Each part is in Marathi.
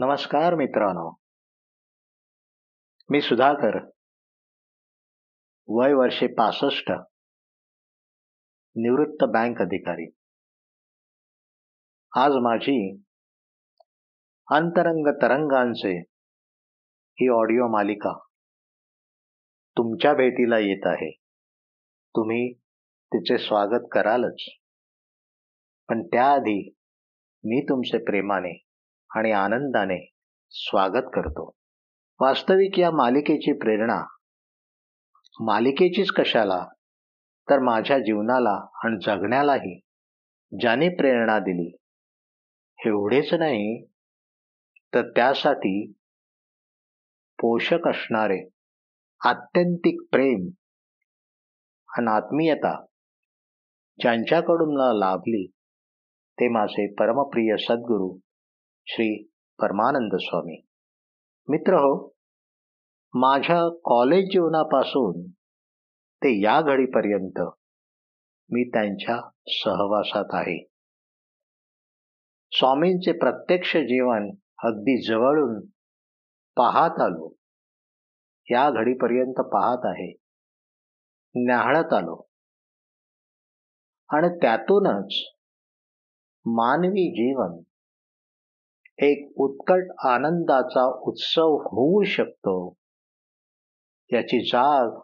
नमस्कार मित्रांनो. मी सुधाकर. वय वर्षे पासष्ट. निवृत्त बँक अधिकारी. आज माझी अंतरंग तरंगांचे ही ऑडिओ मालिका तुमच्या भेटीला येत आहे. तुम्ही तिचे स्वागत करालच. पण त्याआधी मी तुमचे प्रेमाने आणि आनंदाने स्वागत करतो. वास्तविक या मालिकेची प्रेरणा मालिकेचीच कशाला? तर माझ्या जीवनाला आणि जगण्यालाही ज्याने प्रेरणा दिली. एवढेच नाही तर त्यासाठी पोषक असणारे आत्यंतिक प्रेम आणि आत्मीयता ज्यांच्याकडून मला लाभली ते माझे परमप्रिय सद्गुरू श्री परमानंद स्वामी. मित्र हो माझ्या कॉलेज जीवनापासून ते या घडीपर्यंत मी त्यांच्या सहवासात आहे. स्वामींचे प्रत्यक्ष जीवन अगदी जवळून पाहत आलो. या घडीपर्यंत पाहत आहे. न्याहाळत आलो. आणि त्यातूनच मानवी जीवन एक उत्कट आनंदाचा उत्सव होऊ शकतो. याची जाग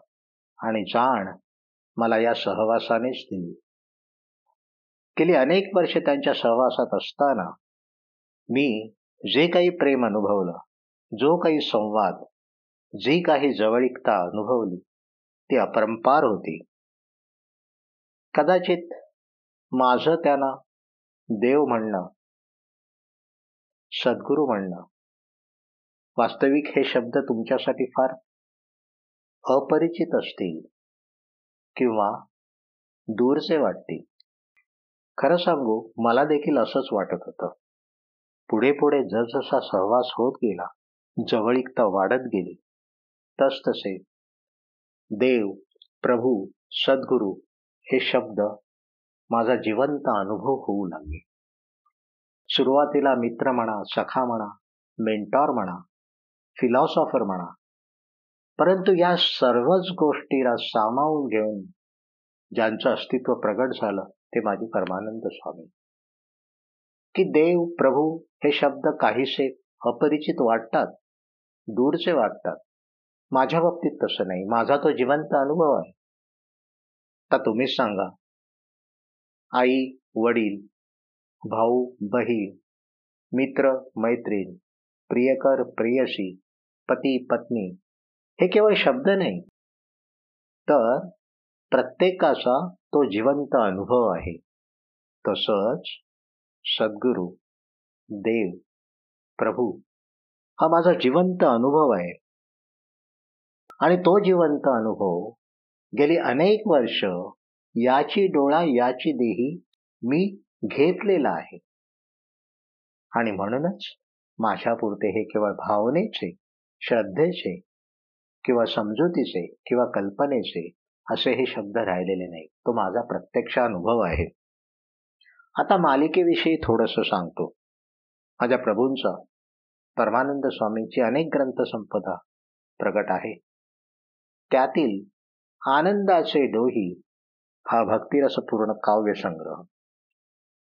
आणि जाण मला या सहवासानेच दिली. गेली अनेक वर्षे त्यांच्या सहवासात असताना मी जे काही प्रेम अनुभवलं जो काही संवाद जी काही जवळीकता अनुभवली ती अपरंपार होती. कदाचित माझं त्यांना देव म्हणणं सद्गुरू म्हणणं. वास्तविक हे शब्द तुमच्यासाठी फार अपरिचित असतील किंवा दूरचे वाटतील. खरं सांगू मला देखील असंच वाटत होतं. पुढे पुढे जसजसा सहवास होत गेला जवळीकता वाढत गेली तसतसे देव प्रभू सद्गुरू हे शब्द माझा जिवंत अनुभव होऊ लागले. सुरुवातीला मित्र म्हणा सखा म्हणा मेंटॉर म्हणा फिलॉसॉफर म्हणा. परंतु या सर्वच गोष्टीला सामावून घेऊन ज्यांचं अस्तित्व प्रगट झालं ते माझे परमानंद स्वामी. की देव प्रभू हे शब्द काहीसे अपरिचित वाटतात दूरचे वाटतात. माझ्या बाबतीत तसं नाही. माझा तो जिवंत अनुभव आहे. आता तुम्हीच सांगा. आई वडील भाऊ बहीण मित्र मैत्रीण प्रियकर प्रियसी पती पत्नी हे केवळ शब्द नाही. तर प्रत्येकाचा तो जिवंत अनुभव आहे. तसंच सद्गुरू देव प्रभू हा माझा जिवंत अनुभव आहे. आणि तो जिवंत अनुभव गेली अनेक वर्ष याची डोळा याची देही मी घेतलेला आहे. आणि म्हणूनच माझ्यापुरते हे केवळ भावनेचे श्रद्धेचे किंवा समजुतीचे किंवा कल्पनेचे असे हे शब्द राहिलेले नाही. तो माझा प्रत्यक्ष अनुभव आहे. आता मालिकेविषयी थोडस सांगतो. माझ्या प्रभूंचा परमानंद स्वामींची अनेक ग्रंथसंपदा प्रकट प्रगट आहे. त्यातील आनंदाचे डोही हा भक्तिरसपूर्ण काव्यसंग्रह.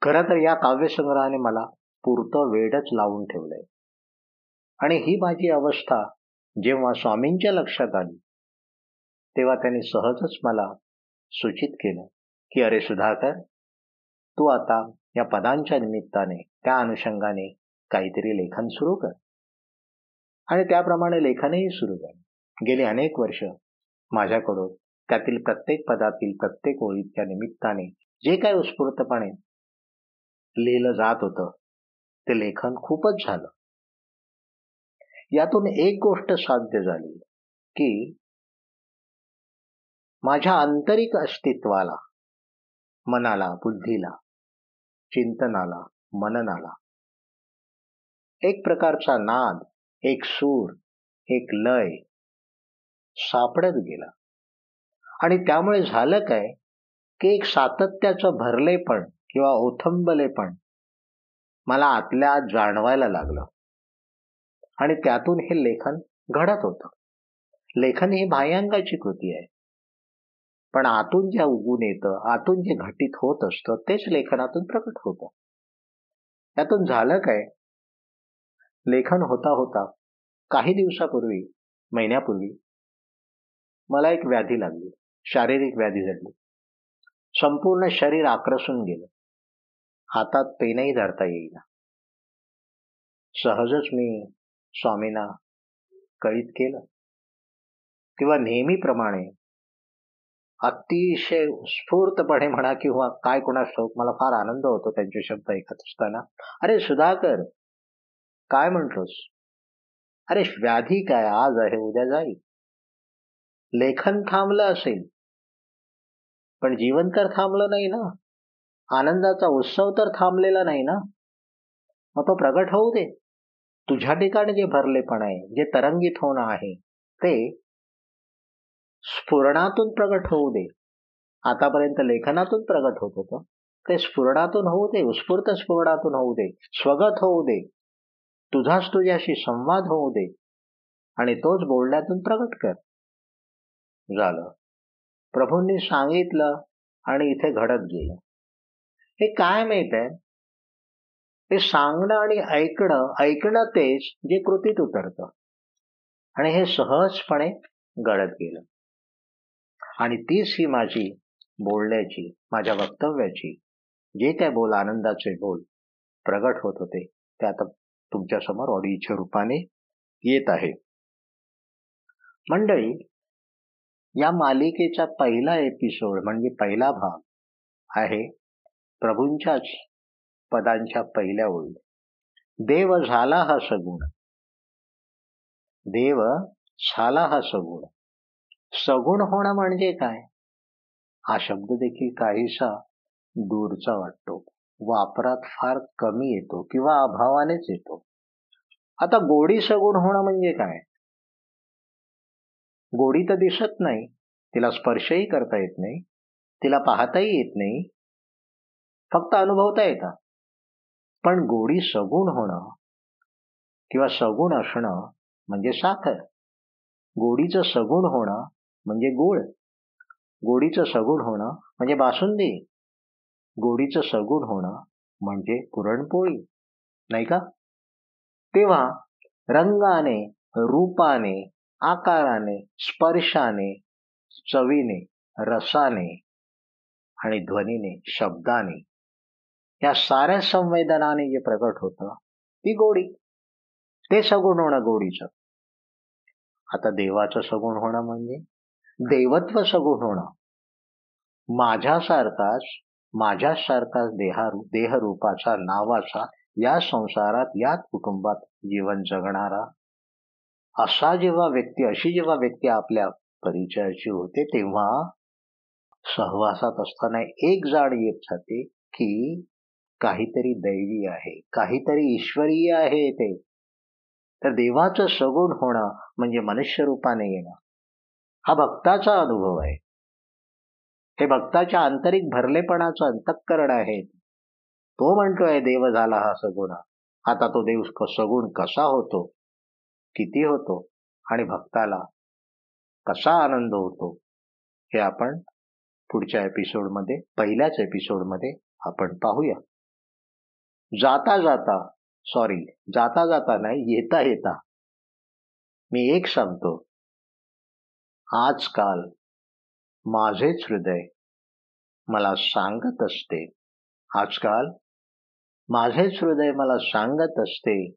खरं तर या काव्यसंग्रहाने मला पुरतं वेडच लावून ठेवलंय. आणि ही माझी अवस्था जेव्हा स्वामींच्या लक्षात आली तेव्हा त्यांनी सहजच मला सूचित केलं की अरे सुधाकर तू आता या पदांच्या निमित्ताने त्या अनुषंगाने काहीतरी लेखन सुरू कर. आणि त्याप्रमाणे लेखनही सुरू कर गेली अनेक वर्ष माझ्याकडून त्यातील प्रत्येक पदातील प्रत्येक ओळीच्या निमित्ताने जे काय उत्स्फूर्तपणे लिहिलं जात होतं. ते लेखन खूपच झालं. यातून एक गोष्ट साध्य झाली की माझ्या आंतरिक अस्तित्वाला मनाला बुद्धीला चिंतनाला मननाला एक प्रकारचा नाद एक सूर एक लय सापडत गेला. आणि त्यामुळे झालं काय की एक सातत्याचं भरलेपण किंवा ओथंबलेपण मला आतल्या आत जाणवायला लागलं. आणि त्यातून हे लेखन घडत होतं. लेखन ही बाह्यांगाची कृती आहे. पण आतून जे उगून येतं आतून जे घटित होत असतं तेच लेखनातून प्रकट होतं. त्यातून झालं काय? लेखन होता होता काही दिवसापूर्वी महिन्यापूर्वी मला एक व्याधी लागली. शारीरिक व्याधी झाली. संपूर्ण शरीर आक्रसून गेलं. हातात पेनही धरता येईना. सहजच मी स्वामींना कळीत केलं. किंवा नेहमीप्रमाणे अतिशय स्फूर्तपणे म्हणा किंवा काय कोणास ठाऊक मला फार आनंद होतो त्यांचे शब्द ऐकत असताना. अरे सुधाकर काय म्हणतोस अरे व्याधी काय? आज आहे उद्या जाईल. लेखन थांबलं असेल. पण जीवन तर थांबलं नाही ना. आनंदाचा उत्सव तर थांबलेला नाही ना? मग तो प्रगट होऊ दे. तुझ्या ठिकाणी जे भरलेपण आहे जे तरंगित होणं आहे ते स्फुरणातून प्रगट होऊ दे. आतापर्यंत लेखनातून प्रगट होत होतं. ते स्फुरणातून होऊ दे उत्स्फूर्त स्फुरणातून होऊ दे स्वगत होऊ दे. तुझाच तुझ्याशी संवाद होऊ दे. आणि तोच बोलण्यातून प्रगट कर. झालं. प्रभूंनी सांगितलं आणि इथे घडत गेलं. हे काय माहीत आहे? हे सांगणं आणि ऐकणं ऐकणं तेच जे कृतीत उतरतं. आणि हे सहजपणे गळत गेलं. आणि तीच ही माझी बोलण्याची माझ्या वक्तव्याची जे काय बोल आनंदाचे बोल प्रगट होत होते ते आता तुमच्यासमोर ऑडीच्या ऑडिओच्या रूपाने येत आहे. मंडळी या मालिकेचा पहिला एपिसोड म्हणजे पहिला भाग आहे प्रभूंच्याच पदांच्या पहिल्या ओळी. देव झाला हा सगुण. देव झाला हा सगुण. सगुण होणं म्हणजे काय? हा शब्द देखील काहीसा दूरचा वाटतो. वापरात फार कमी येतो किंवा अभावानेच येतो. आता गोडी सगुण होणं म्हणजे काय? गोडी तर दिसत नाही. तिला स्पर्शही करता येत नाही. तिला पाहताही येत नाही. फक्त अनुभवता येतं. पण गोडी सगुण होणं किंवा सगुण असणं म्हणजे साखर गोडीचं सगुण होणं म्हणजे गोळ गोडीचं सगुण होणं म्हणजे बासुंदी. गोडीचं सगुण होणं म्हणजे पुरणपोळी. नाही का? तेव्हा रंगाने रूपाने आकाराने स्पर्शाने चवीने रसाने आणि ध्वनीने शब्दाने या साऱ्या संवेदनाने जे प्रकट होतं ती गोडी. ते सगुण होणं गोडीचं. आता देवाचं सगुण होणं म्हणजे देवत्व सगुण होणं. माझ्यासारखाच माझ्यासारखाच देहारू देहरूपाचा नावाचा या संसारात याच कुटुंबात जीवन जगणारा असा जेव्हा व्यक्ती अशी जेव्हा व्यक्ती आपल्या परिचयाची होते तेव्हा सहवासात असताना एक जाण येत जाते की काहीतरी दैवी आहे काहीतरी ईश्वरीय आहे ते. तर देवाचं सगुण होणं म्हणजे मनुष्य रूपाने येणं. हा भक्ताचा अनुभव आहे. हे भक्ताच्या आंतरिक भरलेपणाचं अंतःकरण आहे. तो म्हणतोय देव झाला हा सगुण. आता तो देव सगुण कसा होतो? किती होतो? आणि भक्ताला कसा आनंद होतो? हे आपण पुढच्या एपिसोडमध्ये पहिल्याच एपिसोडमध्ये आपण पाहूया. जाता जाता सॉरी जाता जाता नाही येता येता मी एक सांगतो. आजकाल माझेच हृदय मला सांगत असते. आजकाल माझेच हृदय मला सांगत असते.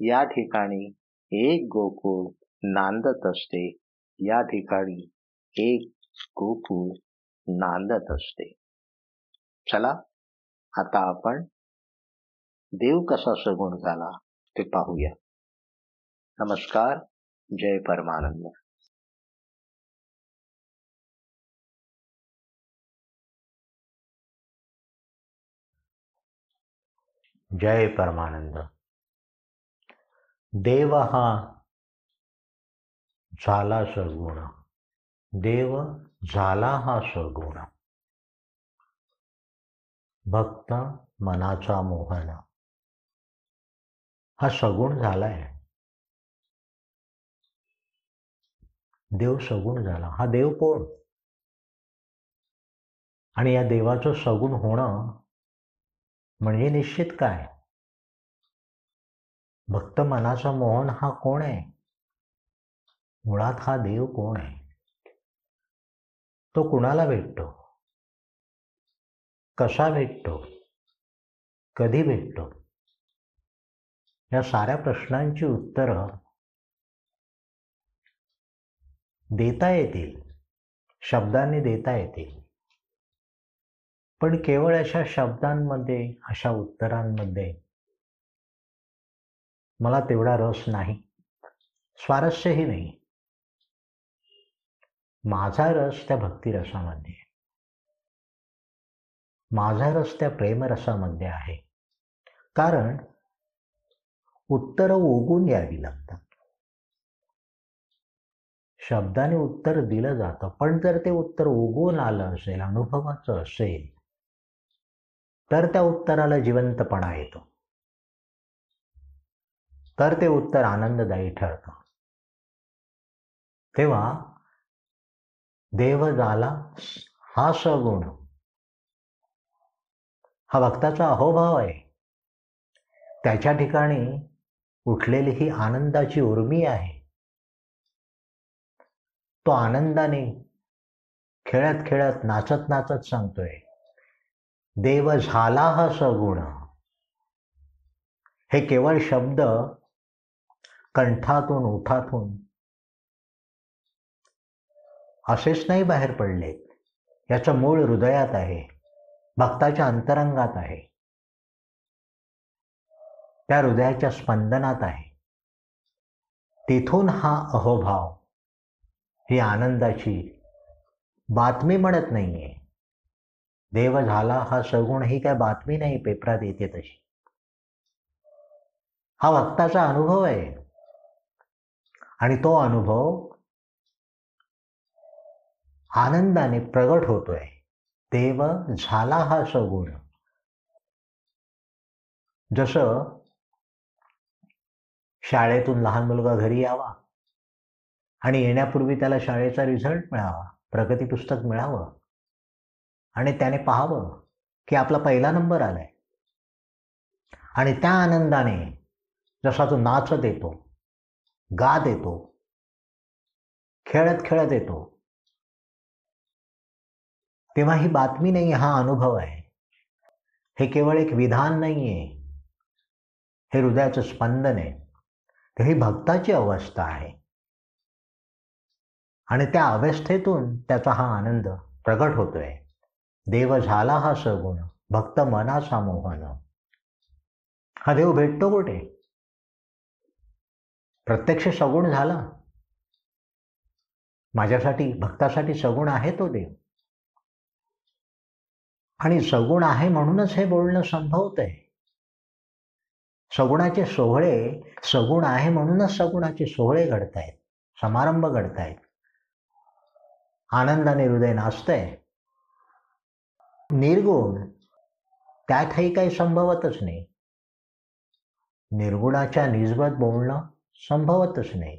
या ठिकाणी एक गोकुळ नांदत असते. या ठिकाणी एक गोकुळ नांदत असते. चला आता आपण देव कसा सगुण झाला ते पाहूया. नमस्कार जय परमानंद. जय परमानंद. देव हा झाला सगुण देव झाला हा सगुण भक्त मनाचा मोहन. हा सगुण झालाय. देव सगुण झाला. हा देव कोण? आणि या देवाचं सगुण होणं म्हणजे निश्चित काय? भक्त मनाचा मोहन हा कोण आहे? मुळात हा देव कोण आहे? तो कुणाला भेटतो? कसा भेटतो? कधी भेटतो? या साऱ्या प्रश्नांची उत्तरं देता येतील. शब्दांनी देता येतील. पण केवळ अशा शब्दांमध्ये अशा उत्तरांमध्ये मला तेवढा रस नाही. स्वारस्यही नाही. माझा रस त्या भक्तिरसामध्ये माझा रस त्या प्रेमरसामध्ये आहे. कारण उत्तरं उगून यावी लागतात. शब्दाने उत्तर दिलं जातं पण जर ते उत्तर ओघून आलं असेल अनुभवाचं असेल तर त्या उत्तराला जिवंतपणा येतो. तर ते उत्तर आनंददायी ठरतं. तेव्हा देव झाला हा सगुण हा भक्ताचा अहोभाव आहे. त्याच्या ठिकाणी उठलेली ही आनंदाची उर्मी आहे. तो आनंदाने खेळत खेळत नाचत नाचत सांगतोय देव झाला हा सगुण. हे केवळ शब्द कंठातून उठातून असेच नाही बाहेर पडले याचं मूळ हृदयात आहे भक्ताच्या अंतरंगात आहे. त्या हृदयाच्या स्पंदनात आहे. तिथून हा अहोभाव ही आनंदाची बातमी म्हणत नाहीये. देव झाला हा सगुण ही काय बातमी नाही पेपरात येते तशी. हा भक्ताचा अनुभव आहे. आणि तो अनुभव आनंदाने प्रगट होतोय. देव झाला हा सगुण. जसं शाळेतून लहान मुलगा घरी यावा आणि येण्यापूर्वी त्याला शाळेचा रिझल्ट मिळावा प्रगती पुस्तक मिळावं आणि त्याने पाहावं की आपला पहिला नंबर आलाय. आणि त्या आनंदाने जसा तो नाचत येतो गात येतो खेळत खेळत येतो तेव्हा ही बातमी नाही हा अनुभव आहे. हे केवळ एक विधान नाही आहे हे हृदयाचं स्पंदन आहे. ही भक्ताची अवस्था आहे. आणि त्या अवस्थेतून त्याचा हा आनंद प्रगट होतोय. देव झाला हा सगुण भक्त मनाचा मोहन. हा देव भेटतो कुठे? प्रत्यक्ष सगुण झाला. माझ्यासाठी भक्तासाठी सगुण आहे तो देव. आणि सगुण आहे म्हणूनच हे बोलणं संभवत आहे सगुणाचे सोहळे सगुण आहे म्हणूनच सगुणाचे सोहळे घडतायत समारंभ घडतायत. आनंदाने हृदय नाचतंय. निर्गुण त्यातही काही संभवतच नाही. निर्गुणाच्या निजबत बोलणं संभवतच नाही.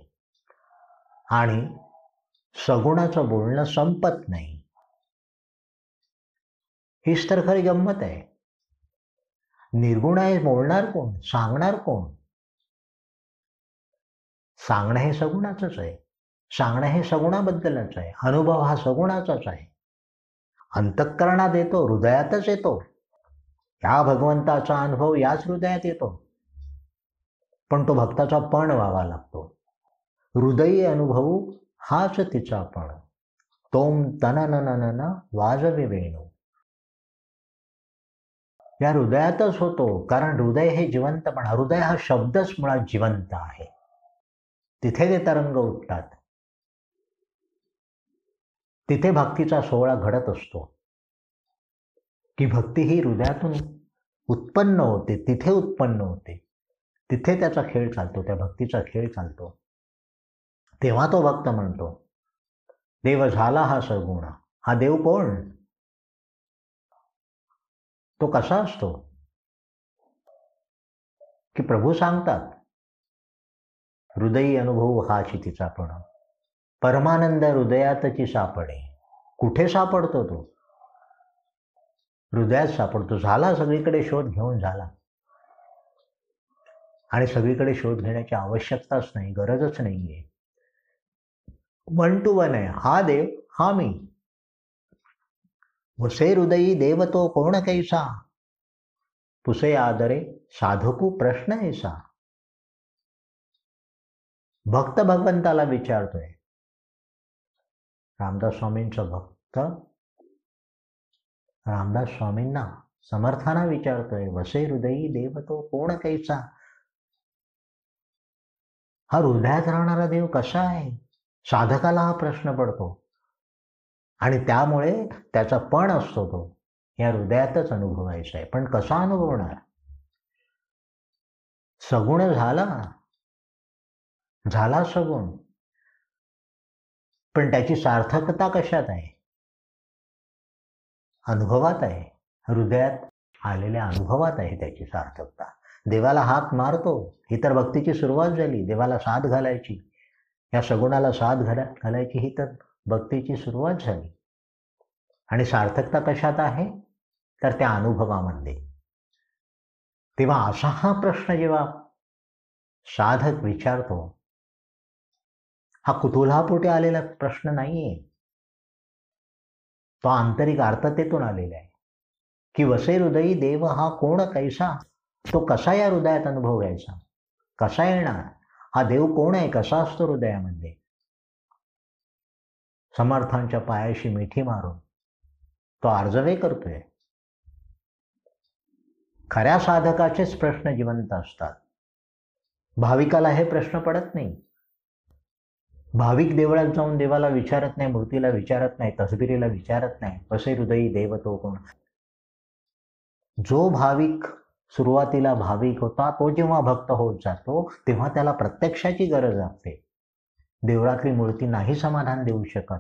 आणि सगुणाचं बोलणं संपत नाही. हीच तर खरी गंमत आहे. निर्गुण आहे बोलणार कोण? सांगणार कोण? सांगणं हे सगुणाचंच आहे. सांगणं हे सगुणाबद्दलच आहे. अनुभव हा सगुणाचाच आहे. अंतःकरणात येतो हृदयातच येतो. या भगवंताचा अनुभव याच हृदयात येतो. पण तो भक्ताचा पण व्हावा लागतो. हृदयी अनुभव हाच तिचा पण. तोम तन न वाजवे वेणू. या हृदयातच होतो. कारण हृदय हे जिवंतपणा हृदय हा शब्दच मुळात जिवंत आहे. तिथे ते तरंग उठतात. तिथे भक्तीचा सोहळा घडत असतो. की भक्ती ही हृदयातून उत्पन्न होते तिथे उत्पन्न होते. तिथे त्याचा खेळ चालतो त्या भक्तीचा खेळ चालतो. तेव्हा तो भक्त म्हणतो देव झाला हा सगुण हा देव कोण तो कसा असतो? की प्रभू सांगतात हृदयी अनुभव हा चितीचा पण. परमानंद हृदयातची सापडे. कुठे सापडतो तो? हृदयात सापडतो. झाला सगळीकडे शोध घेऊन झाला. आणि सगळीकडे शोध घेण्याची आवश्यकताच नाही गरजच नाहीये. वन टू वन आहे. हा देव हा मी. वसे हृदयी देवतो कोण कैसा? पुसे आदरे साधकू प्रश्न ऐसा? भक्त भगवंताला विचारतोय. रामदास स्वामींचा भक्त रामदास स्वामींना समर्थाना विचारतोय वसे हृदयी देवतो कोण कैसा? हा हृदयात राहणारा देव कसा आहे? साधकाला हा प्रश्न पडतो. आणि त्यामुळे त्याचा पण असतो तो. या हृदयातच अनुभवायचा आहे. पण कसा अनुभवणार सगुण झाला. झाला सगुण. पण त्याची सार्थकता कशात आहे? अनुभवात आहे. हृदयात आलेल्या अनुभवात आहे त्याची सार्थकता. देवाला हात मारतो. ही तर भक्तीची सुरुवात झाली. देवाला साथ घालायची. या सगुणाला साथ घाला घालायची ही तर भक्तीची सुरुवात झाली. आणि सार्थकता कशात आहे? तर त्या अनुभवामध्ये. तेव्हा असा हा प्रश्न जेव्हा साधक विचारतो हा कुतूहलापोटी आलेला प्रश्न नाहीये. तो आंतरिक अर्थतेतून आलेला आहे. की वसे हृदयी देव हा कोण कैसा? तो कसा या हृदयात अनुभव घ्यायचा? कसा येणार? हा देव कोण आहे? कसा असतो हृदयामध्ये? समर्थांच्या पायाशी मिठी मारून तो आर्जवे करतोय. खऱ्या साधकाचेच प्रश्न जिवंत असतात. भाविकाला हे प्रश्न पडत नाही. भाविक देवळात जाऊन देवाला विचारत नाही मूर्तीला विचारत नाही तसबिरीला विचारत नाही कसे हृदयी देव तो कोण? जो भाविक सुरुवातीला भाविक होता तो जेव्हा भक्त होत जातो तेव्हा त्याला प्रत्यक्षाची गरज लागते देवळातली मूर्ती नाही समाधान देऊ शकत.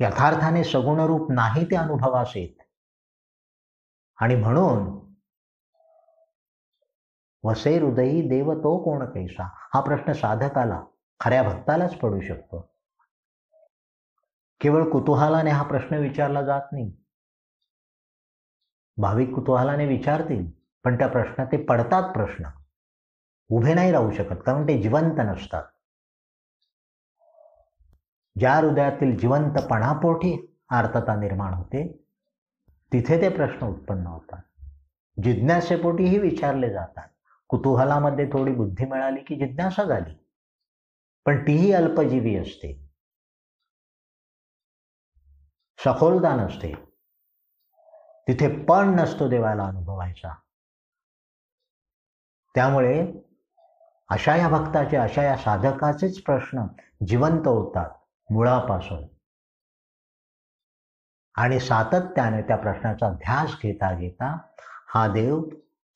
यथार्थाने सगुण रूप नाही ते अनुभवास येत. आणि म्हणून वसे हृदयी देव तो कोण कैसा? हा प्रश्न साधकाला खऱ्या भक्तालाच पडू शकतो. केवळ कुतूहलाने हा प्रश्न विचारला जात नाही. भाविक कुतूहलाने विचारतील पण त्या प्रश्न ते पडतात प्रश्न. उभे नाही राहू शकत कारण ते जिवंत नसतात. ज्या हृदयातील जिवंतपणापोटी आर्तता निर्माण होते तिथे ते प्रश्न उत्पन्न होतात. जिज्ञासेपोटीही विचारले जातात. कुतूहलामध्ये थोडी बुद्धी मिळाली की जिज्ञासा झाली. पण तीही अल्पजीवी असते. सखोलता नसते. तिथे पण नसतो देवाला अनुभवायचा. त्यामुळे अशा या भक्ताचे अशा या साधकाचेच प्रश्न जिवंत होतात. मुळापासून. आणि सातत्याने त्या प्रश्नाचा ध्यास घेता घेता हा देव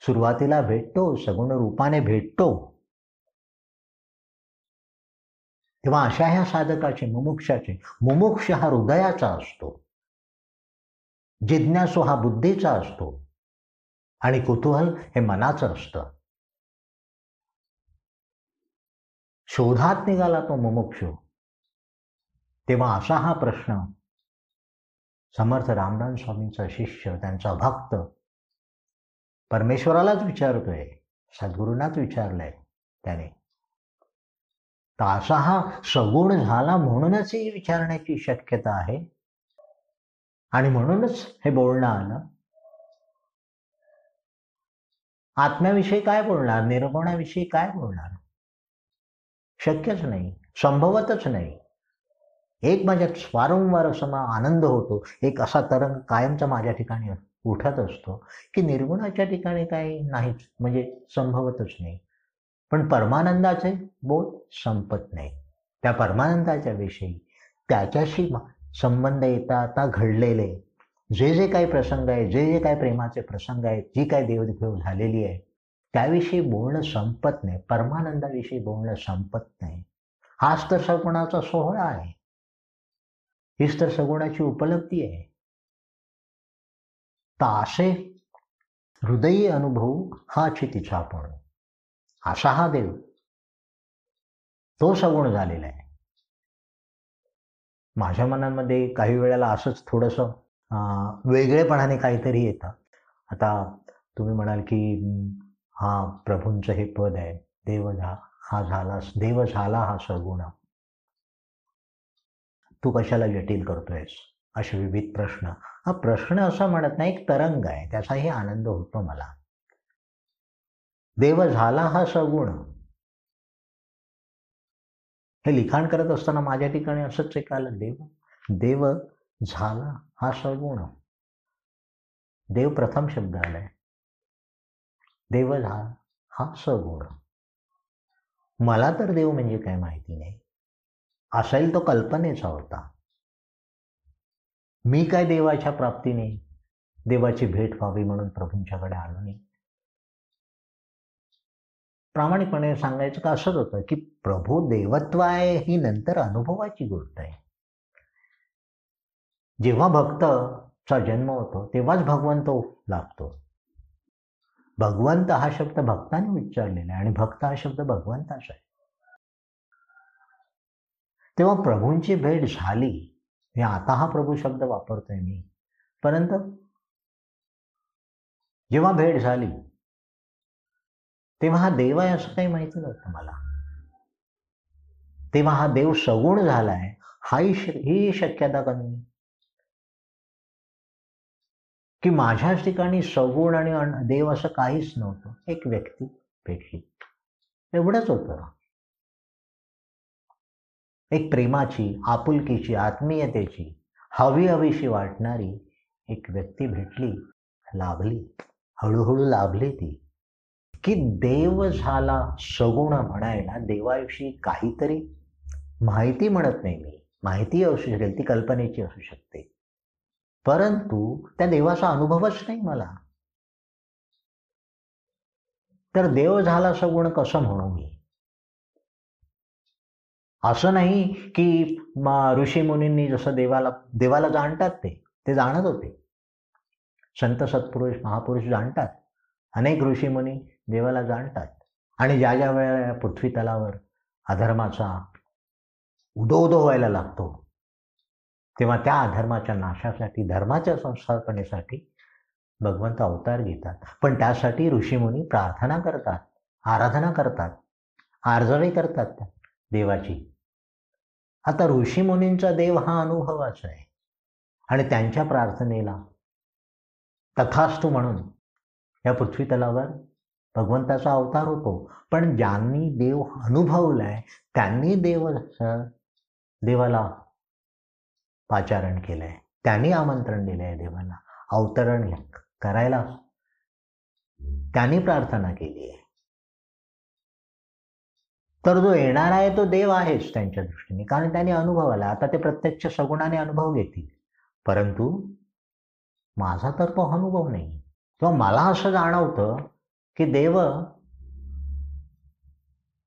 सुरुवातीला भेटतो सगुण रूपाने भेटतो. तेव्हा अशा ह्या साधकाचे मुमुक्षाचे मुमुक्ष हा हृदयाचा असतो. जिज्ञासू हा बुद्धीचा असतो. आणि कुतूहल हे मनाचं असतं. शोधात निघाला तो मुमुक्षू. तेव्हा असा हा प्रश्न समर्थ रामदान स्वामींचा शिष्य त्यांचा भक्त परमेश्वरालाच विचारतोय सद्गुरूंनाच विचारलंय त्याने. तर असा हा सगुण झाला म्हणूनच ही विचारण्याची शक्यता आहे. आणि म्हणूनच हे बोलणं आलं आत्म्याविषयी काय बोलणार? निर्गुणाविषयी काय बोलणार? शक्यच नाही संभवतच नाही. एक माझ्यात वारंवार असा आनंद होतो. एक असा तरंग कायमचा माझ्या ठिकाणी उठत असतो की निर्गुणाच्या ठिकाणी काही नाहीच म्हणजे संभवतच नाही. पण परमानंदाचे बोध संपत नाही. त्या परमानंदाच्या विषयी त्याच्याशी संबंध येता आता घडलेले. जे जे काही प्रसंग आहे जे जे काही प्रेमाचे प्रसंग आहेत जी काही देवदेव झालेली आहे त्याविषयी बोलणं संपत नाही. परमानंदाविषयी बोलणं संपत नाही. हाच तर सगुणाचा सोहळा आहे. हीच तर सगुणाची उपलब्धी आहे. तर असे हृदयी अनुभव हा चितीचा आपण असा हा देव. तो सगुण झालेला आहे. माझ्या मनामध्ये काही वेळेला असंच थोडंसं वेगळेपणाने काहीतरी येतं. आता तुम्ही म्हणाल की हा प्रभूंचं हे पद आहे देव झा हा झाला देव झाला हा सगुण. तू कशाला जटिल करतोयस? असे विविध प्रश्न. हा प्रश्न असा म्हणत नाही एक तरंग आहे. त्याचाही आनंद होतो मला. देव झाला हा सगुण. हे लिखाण करत असताना माझ्या ठिकाणी असंच एक आलं देव. देव झाला हा सगुण. देव प्रथम शब्द आलाय. देव झाला हा सगुण. मला तर देव म्हणजे काय माहिती नाही. असेल तो कल्पनेचा होता. मी काय देवाच्या प्राप्तीने देवाची भेट व्हावी म्हणून प्रभूंच्याकडे आलो नाही? प्रामाणिकपणे सांगायचं का असंच होतं की प्रभू देवत्व आहे ही नंतर अनुभवाची गोष्ट आहे. जेव्हा भक्तचा जन्म होतो तेव्हाच भगवंत लाभतो. भगवंत हा शब्द भक्ताने उच्चारलेला आहे आणि भक्त हा शब्द भगवंताचा आहे. तेव्हा प्रभूंची भेट झाली. हे आता हा प्रभू शब्द वापरतोय मी. परंतु जेव्हा भेट झाली तेव्हा हा देव आहे असं काही माहिती नव्हतं मला. तेव्हा हा देव सगुण झालाय हाही ही शक्यता कमी. की माझ्याच ठिकाणी सगुण आणि देव असं काहीच नव्हतं. एक व्यक्ती भेटली. एवढंच होतं. एक प्रेमाची आपुलकीची आत्मीयतेची हवी हवीशी वाटणारी एक व्यक्ती भेटली लाभली हळूहळू लाभली ती. की देव झाला सगुण म्हणायला देवाविषयी काहीतरी माहिती म्हणत नाही मी. माहिती असू शकेल ती कल्पनेची असू शकते. परंतु त्या देवाचा अनुभवच नाही मला. तर देव झाला सगुण कसं म्हणू मी? असं नाही की म- ऋषीमुनींनी जसं देवाला देवाला जाणतात ते ते जाणत होते. संत सत्पुरुष महापुरुष जाणतात. अनेक ऋषीमुनी देवाला जाणतात. आणि ज्या ज्या वेळेला पृथ्वी तलावर अधर्माचा उदो उदो व्हायला लागतो तेव्हा त्या अधर्माच्या नाशासाठी धर्माच्या संस्थापनेसाठी भगवंत अवतार घेतात. पण त्यासाठी ऋषीमुनी प्रार्थना करतात आराधना करतात आर्जवी करतात त्या देवाची. आता ऋषीमुनींचा देव हा अनुभवाचा आहे. आणि त्यांच्या प्रार्थनेला तथास्तु म्हणून या पृथ्वी तलावर भगवंताचा अवतार होतो. पण ज्यांनी देव अनुभवलाय त्यांनी देव देवाला पाचारण केलंय. त्यांनी आमंत्रण दिलंय देवाला. अवतरण करायला त्यांनी प्रार्थना केली आहे. तर जो येणार आहे तो देव आहेच त्यांच्या दृष्टीने. कारण त्यांनी अनुभव आला आता ते प्रत्यक्ष सगुणाने अनुभव घेतील. परंतु माझा तर तो अनुभव नाही. किंवा मला असं जाणवतं की देव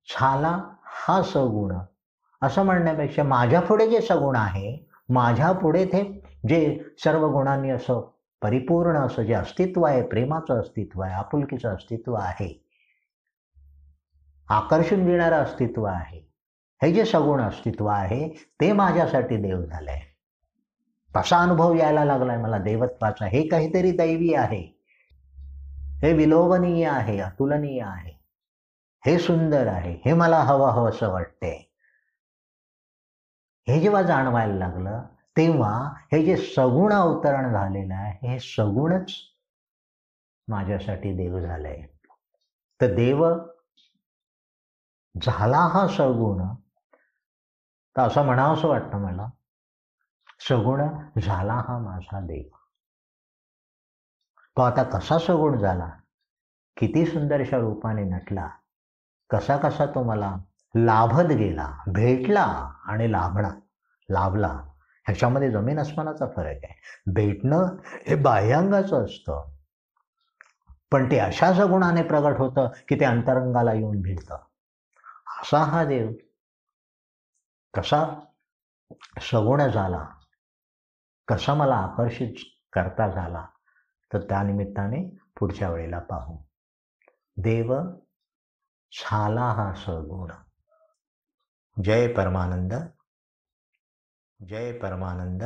झाला हा सगुण. असं म्हणण्यापेक्षा माझ्या पुढे जे सगुण आहे माझ्या पुढे ते जे सर्व गुणांनी असं परिपूर्ण असं जे अस्तित्व आहे प्रेमाचं अस्तित्व आहे आपुलकीचं अस्तित्व आहे आकर्षून घेणारं अस्तित्व आहे. हे जे सगुण अस्तित्व आहे ते माझ्यासाठी देव झालंय. तसा अनुभव यायला लागलाय मला. देवत्वाचा हे काहीतरी दैवी आहे. हे विलोभनीय आहे अतुलनीय आहे. हे सुंदर आहे. हे मला हवं हवं असं वाटते हे जेव्हा जाणवायला लागलं तेव्हा हे जे सगुण अवतरण झालेलं आहे हे सगुणच माझ्यासाठी देव झालंय. तर देव झाला हा सगुण. तर असं म्हणावं असं वाटतं मला. सगुण झाला हा माझा देव. तो आता कसा सगुण झाला? किती सुंदरशा रूपाने नटला. कसा कसा तो मला लाभत गेला भेटला आणि लाभणा लाभला. ह्याच्यामध्ये जमीन अस्मानाचा फरक आहे. भेटणं हे बाह्यांगाचं असतं. पण ते अशा सगुणाने प्रगट होतं की ते अंतरंगाला येऊन भिडतं. असा हा देव कसा सगुण झाला कसा मला आकर्षित करता झाला तर त्यानिमित्ताने पुढच्या वेळेला पाहू. देव झाला हा सगुण. जय परमानंद जय परमानंद.